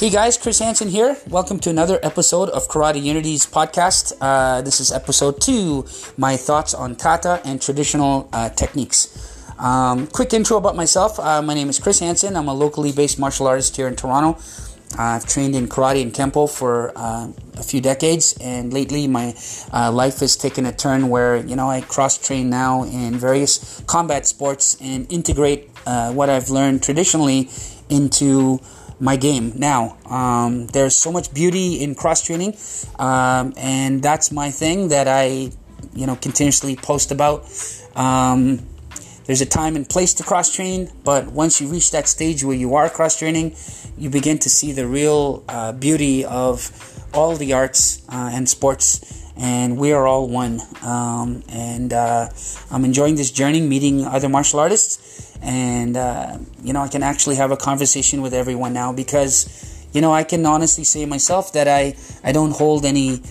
Hey guys, Chris Hansen here. Welcome to another episode of Karate Unity's podcast. Uh, this is episode two my thoughts on kata and traditional uh, techniques. Um, quick intro about myself. Uh, my name is Chris Hansen. I'm a locally based martial artist here in Toronto. I've trained in karate and kempo for uh, a few decades, and lately my uh, life has taken a turn where you know I cross train now in various combat sports and integrate uh, what I've learned traditionally into my game now. Um, there's so much beauty in cross training, um, and that's my thing that I, you know, continuously post about. Um, there's a time and place to cross train, but once you reach that stage where you are cross training, you begin to see the real uh, beauty of all the arts uh, and sports. And we are all one. Um, and uh, I'm enjoying this journey, meeting other martial artists and uh, you know I can actually have a conversation with everyone now because you know I can honestly say myself that I I don't hold any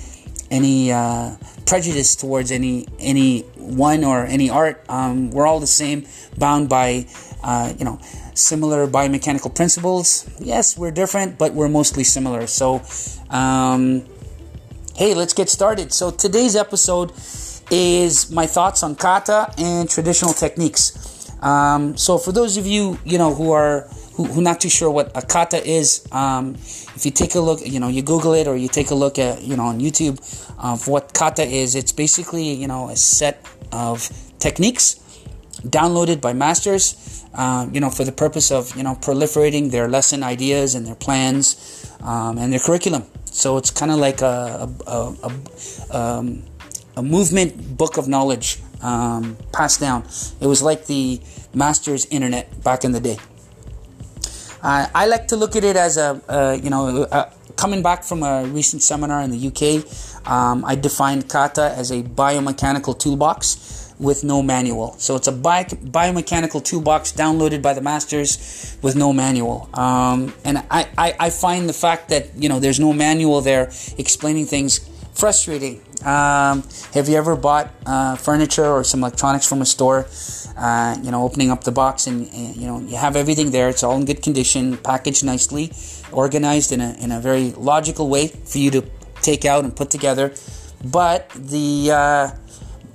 any uh, prejudice towards any any one or any art. Um, we're all the same, bound by uh, you know similar biomechanical principles. Yes, we're different, but we're mostly similar. So. Um, hey, let's get started. So today's episode is my thoughts on kata and traditional techniques. Um, so for those of you, you know, who are who, who not too sure what a kata is, um, if you take a look, you know, you Google it or you take a look at, you know, on YouTube of what kata is, it's basically, you know, a set of techniques downloaded by masters, uh, you know, for the purpose of, you know, proliferating their lesson ideas and their plans um, and their curriculum. So it's kind of like a, a, a, a, um, a movement book of knowledge um, passed down. It was like the master's internet back in the day. Uh, I like to look at it as a, you know, coming back from a recent seminar in the UK, um, I defined kata as a biomechanical toolbox with no manual. So it's a bi- biomechanical toolbox downloaded by the masters with no manual. Um, and I, I, I find the fact that, you know, there's no manual there explaining things frustrating. Um, have you ever bought uh, furniture or some electronics from a store? Uh, you know, opening up the box and, and, you know you have everything there. It's all in good condition, packaged nicely, organized in a in a very logical way for you to take out and put together. But the uh,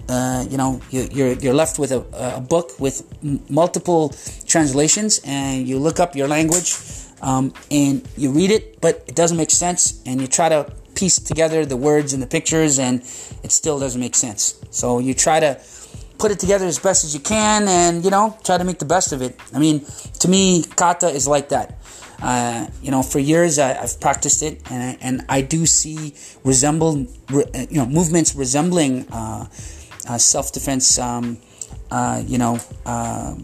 uh, you know you, you're you're left with a, a book with m- multiple translations, and you look up your language um, and you read it, but it doesn't make sense, and you try to piece together the words and the pictures, and it still doesn't make sense. So you try to put it together as best as you can, and you know, try to make the best of it. I mean, to me, kata is like that. Uh, you know, for years I, have practiced it, and I, and I do see resemble, re, you know, movements resembling uh, uh, self defense. Um, uh, you know, uh,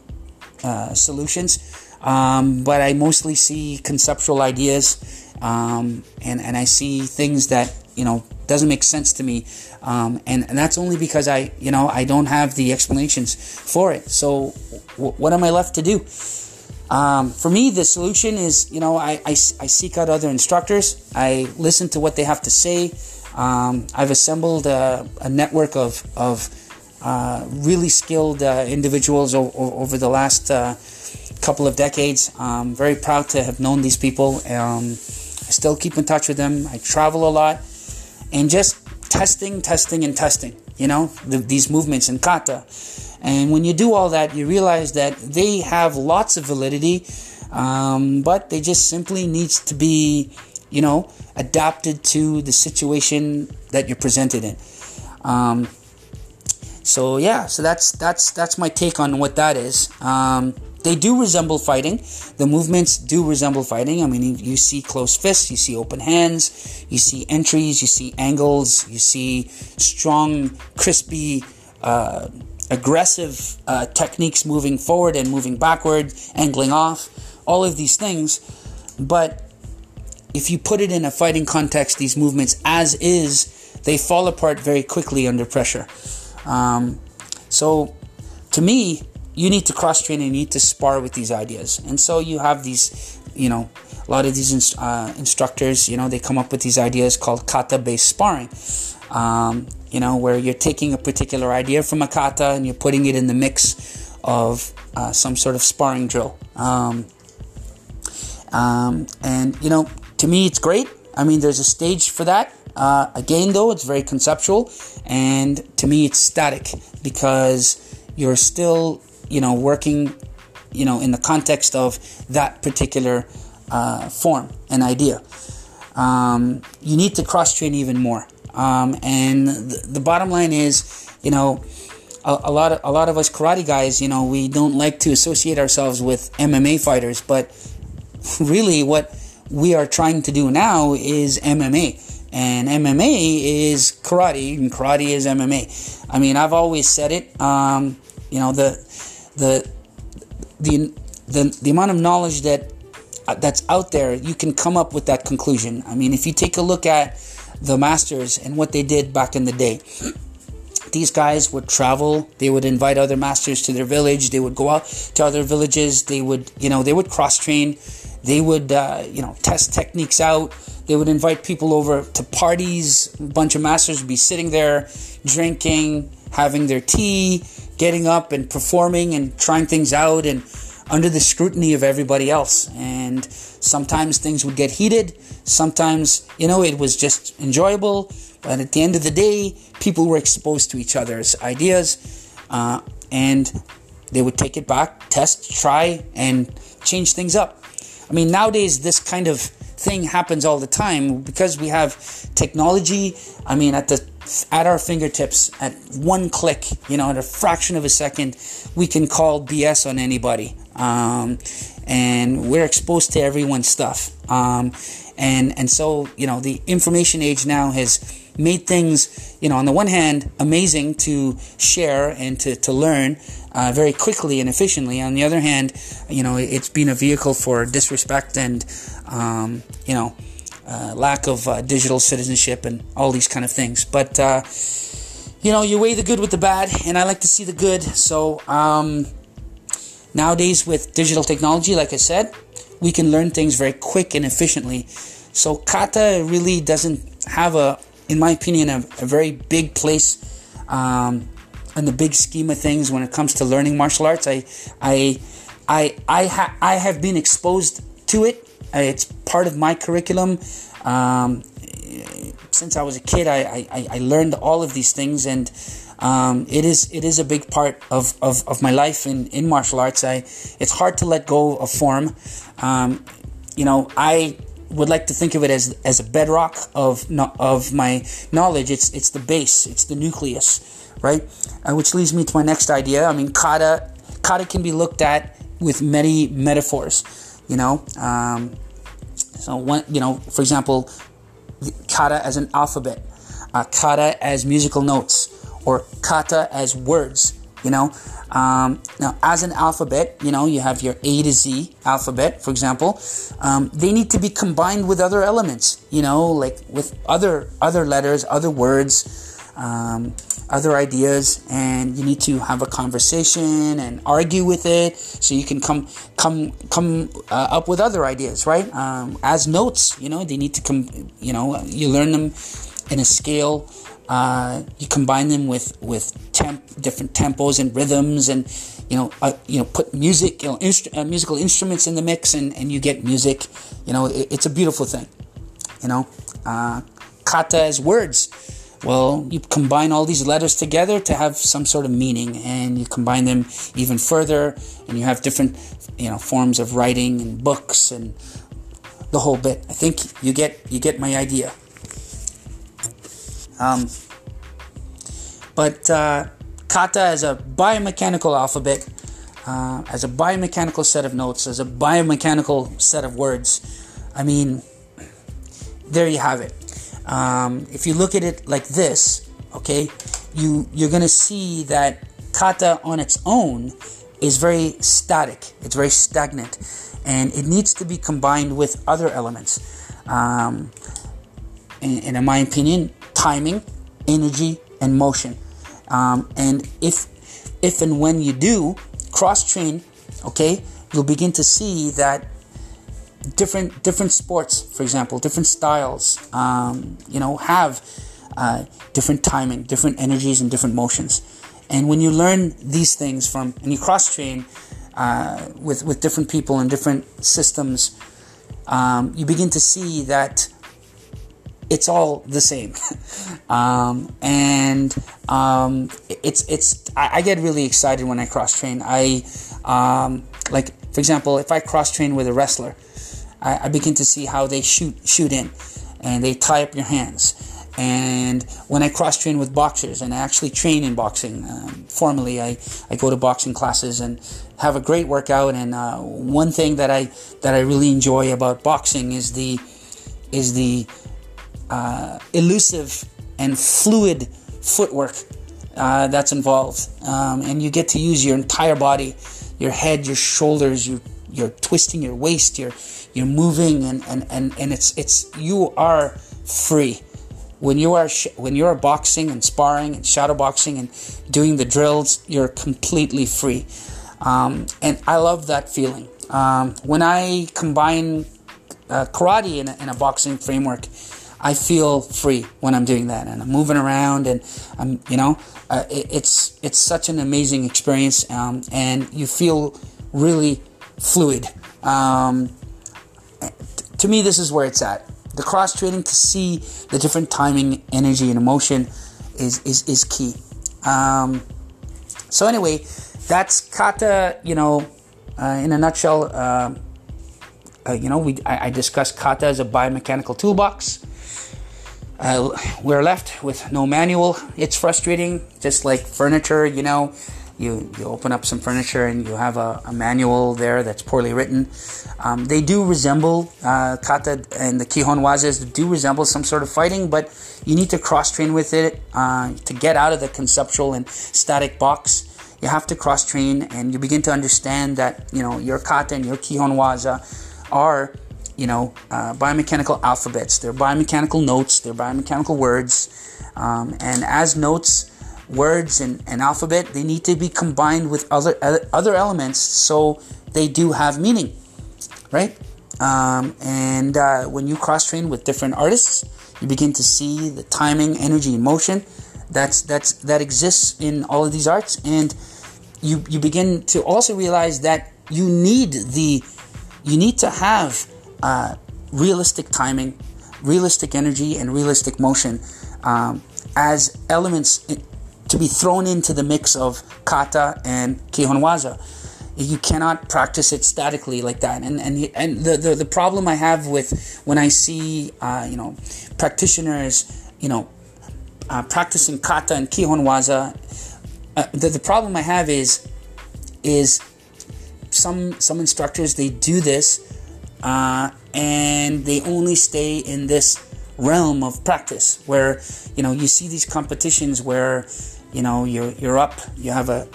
uh, solutions, um, but I mostly see conceptual ideas um, and and I see things that you know doesn't make sense to me, um, and and that's only because I you know I don't have the explanations for it. So w- what am I left to do? Um, for me, the solution is you know I, I, I, seek out other instructors. I listen to what they have to say. Um, I've assembled a, a, network of of uh, really skilled uh, individuals o- o- over the last uh, couple of decades. I'm very proud to have known these people. Um, I still keep in touch with them. I travel a lot and just testing, testing, and testing, you know, the, these movements in kata. And when you do all that, you realize that they have lots of validity, um, but they just simply needs to be, you know, adapted to the situation that you're presented in. Um, so yeah, so that's that's that's my take on what that is. Um, they do resemble fighting. The movements do resemble fighting. I mean, you see close fists, you see open hands, you see entries, you see angles, you see strong, crispy, uh, aggressive uh, techniques moving forward and moving backward, angling off, all of these things. But if you put it in a fighting context, these movements as is, they fall apart very quickly under pressure. Um, so, to me, you need to cross train and you need to spar with these ideas. And so you have these, you know, a lot of these uh, instructors, you know, they come up with these ideas called kata based sparring. Um, you know, where you're taking a particular idea from a kata and you're putting it in the mix of uh, some sort of sparring drill. Um, um, and, you know, to me, it's great. I mean, there's a stage for that. Uh, again, though, it's very conceptual, and to me, it's static because you're still, you know, working, you know, in the context of that particular uh, form and idea. Um, you need to cross train even more. Um, and the, the, bottom line is, you know, a, a, lot of a lot of us karate guys, you know, we don't like to associate ourselves with MMA fighters, but really, what we are trying to do now is MMA. And MMA is karate, and karate is MMA. I mean, I've always said it. Um, you know, the the the the the amount of knowledge that uh, that's out there, you can come up with that conclusion. I mean, if you take a look at the masters and what they did back in the day, these guys would travel they would invite other masters to their village they would go out to other villages they would you know they would cross train they would uh, you know test techniques out they would invite people over to parties a bunch of masters would be sitting there drinking having their tea getting up and performing and trying things out and under the scrutiny of everybody else. And sometimes things would get heated. Sometimes, you know, it was just enjoyable. But at the end of the day, people were exposed to each other's ideas. Uh, and they would take it back, test, try, and change things up. I mean, nowadays, this kind of thing happens all the time because we have technology. I mean, at the at our fingertips, at one click, you know, at a fraction of a second, we can call BS on anybody um, and we're exposed to everyone's stuff. Um, and and so you know the information age now has made things you know on the one hand amazing to share and to, to learn uh, very quickly and efficiently. On the other hand you know it's been a vehicle for disrespect and um, you know uh, lack of uh, digital citizenship and all these kind of things. But uh, you know you weigh the good with the bad and i like to see the good. So um, Nowadays, with digital technology, like I said, we can learn things very quick and efficiently. So, kata really doesn't have a, in my opinion, a, a very big place um, in the big scheme of things when it comes to learning martial arts. I, I, I, I, ha- I have been exposed to it. It's part of my curriculum. Um, since I was a kid, I, I, I learned all of these things, and um, it is it is a big part of, of, of my life in, in martial arts. I it's hard to let go of form. Um, you know, I would like to think of it as as a bedrock of of my knowledge. It's it's the base. It's the nucleus, right? Uh, which leads me to my next idea. I mean, kata kata can be looked at with many metaphors. You know, um, so one you know, for example, kata as an alphabet, uh, kata as musical notes or kata as words. You know, um, now as an alphabet, you know, you have your A to Z alphabet, for example. Um, they need to be combined with other elements. You know, like with other other letters, other words, um, other ideas, and you need to have a conversation and argue with it, so you can come come come uh, up with other ideas, right? Um, as notes, you know, they need to come. You know, you learn them in a scale uh, you combine them with with temp, different tempos and rhythms, and you know, uh, you know, put music, you know, instru- uh, musical instruments in the mix, and, and you get music. You know, it, it's a beautiful thing. You know, uh, kata as words. Well, you combine all these letters together to have some sort of meaning, and you combine them even further, and you have different, you know, forms of writing and books and the whole bit. I think you get you get my idea. Um, but uh, kata as a biomechanical alphabet, uh, as a biomechanical set of notes, as a biomechanical set of words, I mean, there you have it. Um, if you look at it like this, okay, you you're gonna see that kata on its own is very static. It's very stagnant, and it needs to be combined with other elements. Um, and, in my opinion, timing, energy, and motion. Um, and if if and when you do cross train, okay, you'll begin to see that different different sports, for example, different styles, um, you know, have uh, different timing, different energies, and different motions. And when you learn these things from and you cross train uh, with with different people and different systems, um, you begin to see that it's all the same. um, and um, it's it's I, I, get really excited when I cross train. I um, like for example, if I cross train with a wrestler, I, I, begin to see how they shoot shoot in, and they tie up your hands. And when I cross train with boxers, and I actually train in boxing um, formally, I, I go to boxing classes and have a great workout. And uh, one thing that I that I really enjoy about boxing is the is the uh, elusive and fluid footwork uh, that's involved, um, and you get to use your entire body, your head, your shoulders, you you're twisting your waist, you're you're moving, and and and, and it's it's you are free when you are sh- when you are boxing and sparring and shadow boxing and doing the drills, you're completely free, um, and I love that feeling. Um, when I combine uh, karate in a, in a boxing framework, I feel free when I'm doing that, and I'm moving around, and I'm, you know, uh, it, it's it's such an amazing experience, um, and you feel really fluid. Um, to me, this is where it's at. The cross training to see the different timing, energy, and emotion is is is key. Um, so anyway, that's kata. You know, uh, in a nutshell. Uh, uh, you know, we I, I discussed kata as a biomechanical toolbox. Uh, we're left with no manual. It's frustrating, just like furniture, you know. You, you open up some furniture and you have a, a manual there that's poorly written. Um, they do resemble, uh, kata and the Kihon Wazas do resemble some sort of fighting, but you need to cross train with it uh, to get out of the conceptual and static box. You have to cross train and you begin to understand that, you know, your kata and your Kihon Waza are you know, uh, biomechanical alphabets. They're biomechanical notes. They're biomechanical words. Um, and as notes, words, and, and alphabet, they need to be combined with other other elements so they do have meaning, right? Um, and uh, when you cross train with different artists, you begin to see the timing, energy, emotion that's that's that exists in all of these arts, and you you begin to also realize that you need the you need to have uh, realistic timing, realistic energy, and realistic motion um, as elements to be thrown into the mix of kata and kihonwaza. You cannot practice it statically like that. And and and the, the, the problem I have with when I see uh, you know practitioners you know uh, practicing kata and kihonwaza, uh, the, the problem I have is is some some instructors they do this uh, and they only stay in this realm of practice where you know you see these competitions where you know you're you're up you have a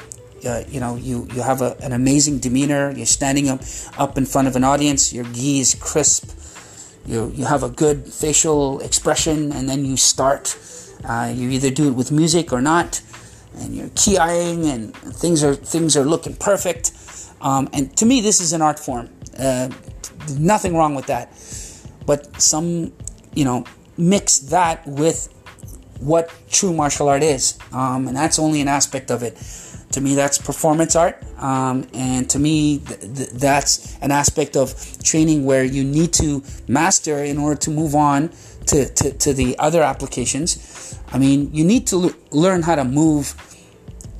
uh, you know you you have a, an amazing demeanor you're standing up up in front of an audience your gi is crisp you you have a good facial expression and then you start uh, you either do it with music or not and you're keying and things are things are looking perfect um, and to me this is an art form uh, nothing wrong with that. But some, you know, mix that with what true martial art is. Um, and that's only an aspect of it. To me, that's performance art. Um, and to me, th- th- that's an aspect of training where you need to master in order to move on to, to, to the other applications. I mean, you need to l- learn how to move,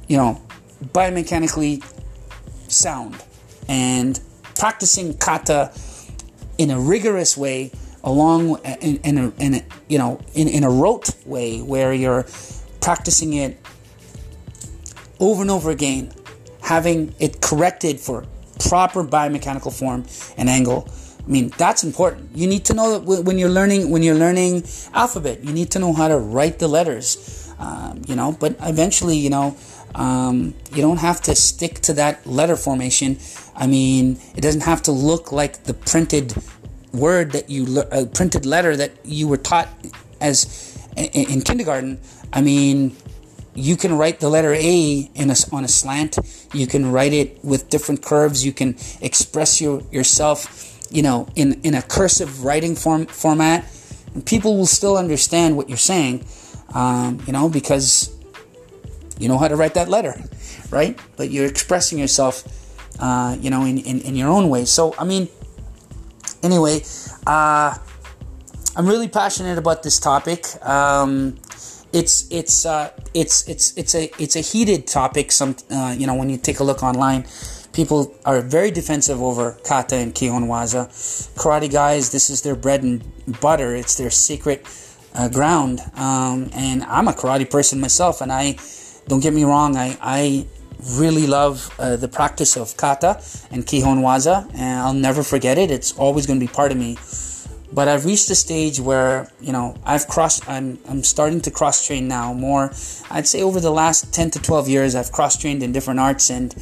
you know, biomechanically sound. And practicing kata in a rigorous way along in, in, a, in a, you know in, in a rote way where you're practicing it over and over again having it corrected for proper biomechanical form and angle I mean that's important. You need to know that when you're learning when you're learning alphabet, you need to know how to write the letters. Um, you know, but eventually, you know, um, you don't have to stick to that letter formation. I mean, it doesn't have to look like the printed word that you a printed letter that you were taught as in, in kindergarten. I mean, you can write the letter A in a, on a slant. You can write it with different curves. You can express your, yourself, you know, in, in a cursive writing form format. And people will still understand what you're saying, um, you know, because you know how to write that letter, right? But you're expressing yourself, uh, you know, in, in, in your own way. So, I mean, Anyway, uh, I'm really passionate about this topic. Um, it's it's uh, it's it's it's a it's a heated topic. Some uh, you know when you take a look online, people are very defensive over kata and kihon waza. Karate guys, this is their bread and butter. It's their secret uh, ground. Um, and I'm a karate person myself, and I don't get me wrong. I I really love uh, the practice of kata and kihon waza, and I'll never forget it. It's always going to be part of me. But I've reached a stage where you know I've crossed. I'm I'm starting to cross train now more. I'd say over the last ten to twelve years, I've cross trained in different arts, and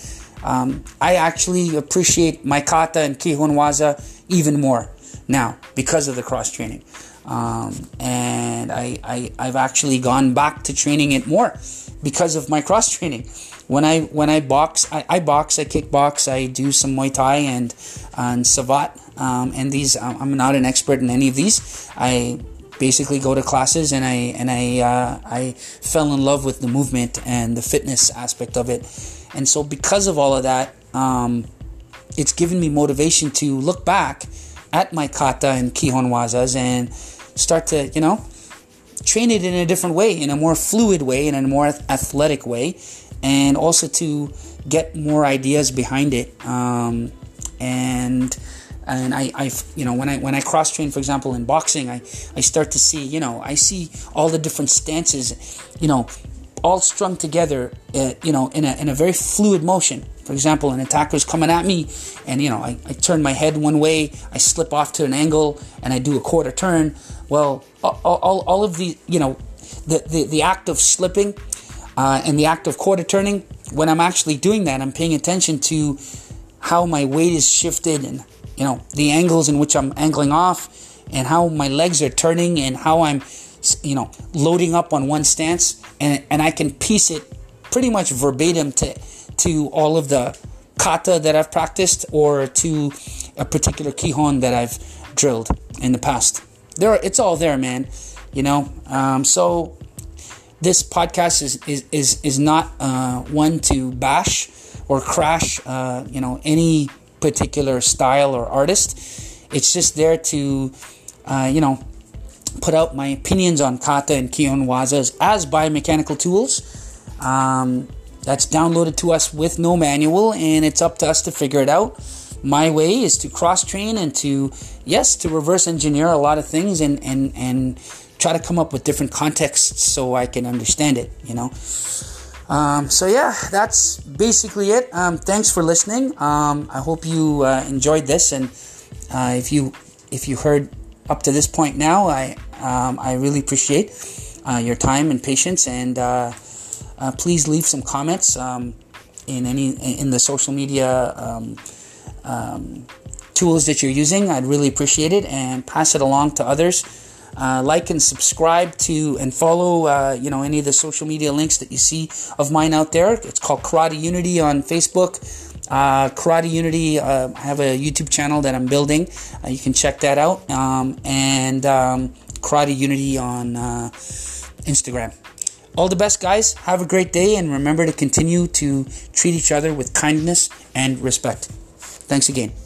um, I actually appreciate my kata and kihon waza even more now because of the cross training. Um, and I, I I've actually gone back to training it more because of my cross training when I when I box, I, I box, I kickbox, I do some Muay Thai and and Savate. Um, and these, um, I'm not an expert in any of these. I basically go to classes and I and I uh, I fell in love with the movement and the fitness aspect of it. And so because of all of that, um, it's given me motivation to look back at my kata and kihon wazas and start to you know train it in a different way, in a more fluid way, in a more athletic way, and also to get more ideas behind it. Um, and and I, I, you know, when I when I cross train, for example, in boxing, I, I start to see, you know, I see all the different stances, you know, all strung together, uh, you know, in a in a very fluid motion. For example, an attacker is coming at me, and you know, I, I turn my head one way, I slip off to an angle, and I do a quarter turn. Well, all, all, all of the, you know, the, the, the act of slipping uh, and the act of quarter turning, when I'm actually doing that, I'm paying attention to how my weight is shifted and you know the angles in which I'm angling off and how my legs are turning and how I'm you know loading up on one stance and and I can piece it pretty much verbatim to to all of the kata that I've practiced or to a particular kihon that I've drilled in the past. There, it's all there, man. You know, um, so this podcast is is is, is not uh, one to bash or crash, uh, you know, any particular style or artist. It's just there to, uh, you know, put out my opinions on kata and kihon wazas as biomechanical tools. Um, that's downloaded to us with no manual, and it's up to us to figure it out. My way is to cross train and to, yes, to reverse engineer a lot of things and, and, and try to come up with different contexts so I can understand it, you know. Um, so yeah, that's basically it. Um, thanks for listening. Um, I hope you uh, enjoyed this, and uh, if you if you heard up to this point now, I um, I really appreciate uh, your time and patience. And uh, please leave some comments um, in any in the social media um, tools that you're using. I'd really appreciate it, and pass it along to others. Uh, like and subscribe to and follow uh, you know any of the social media links that you see of mine out there. It's called karate unity on facebook. Uh, karate unity uh, i have a youtube channel that i'm building. Uh, you can check that out. Um, and um, karate unity on uh, instagram all the best guys. Have a great day and remember to continue to treat each other with kindness and respect. Thanks again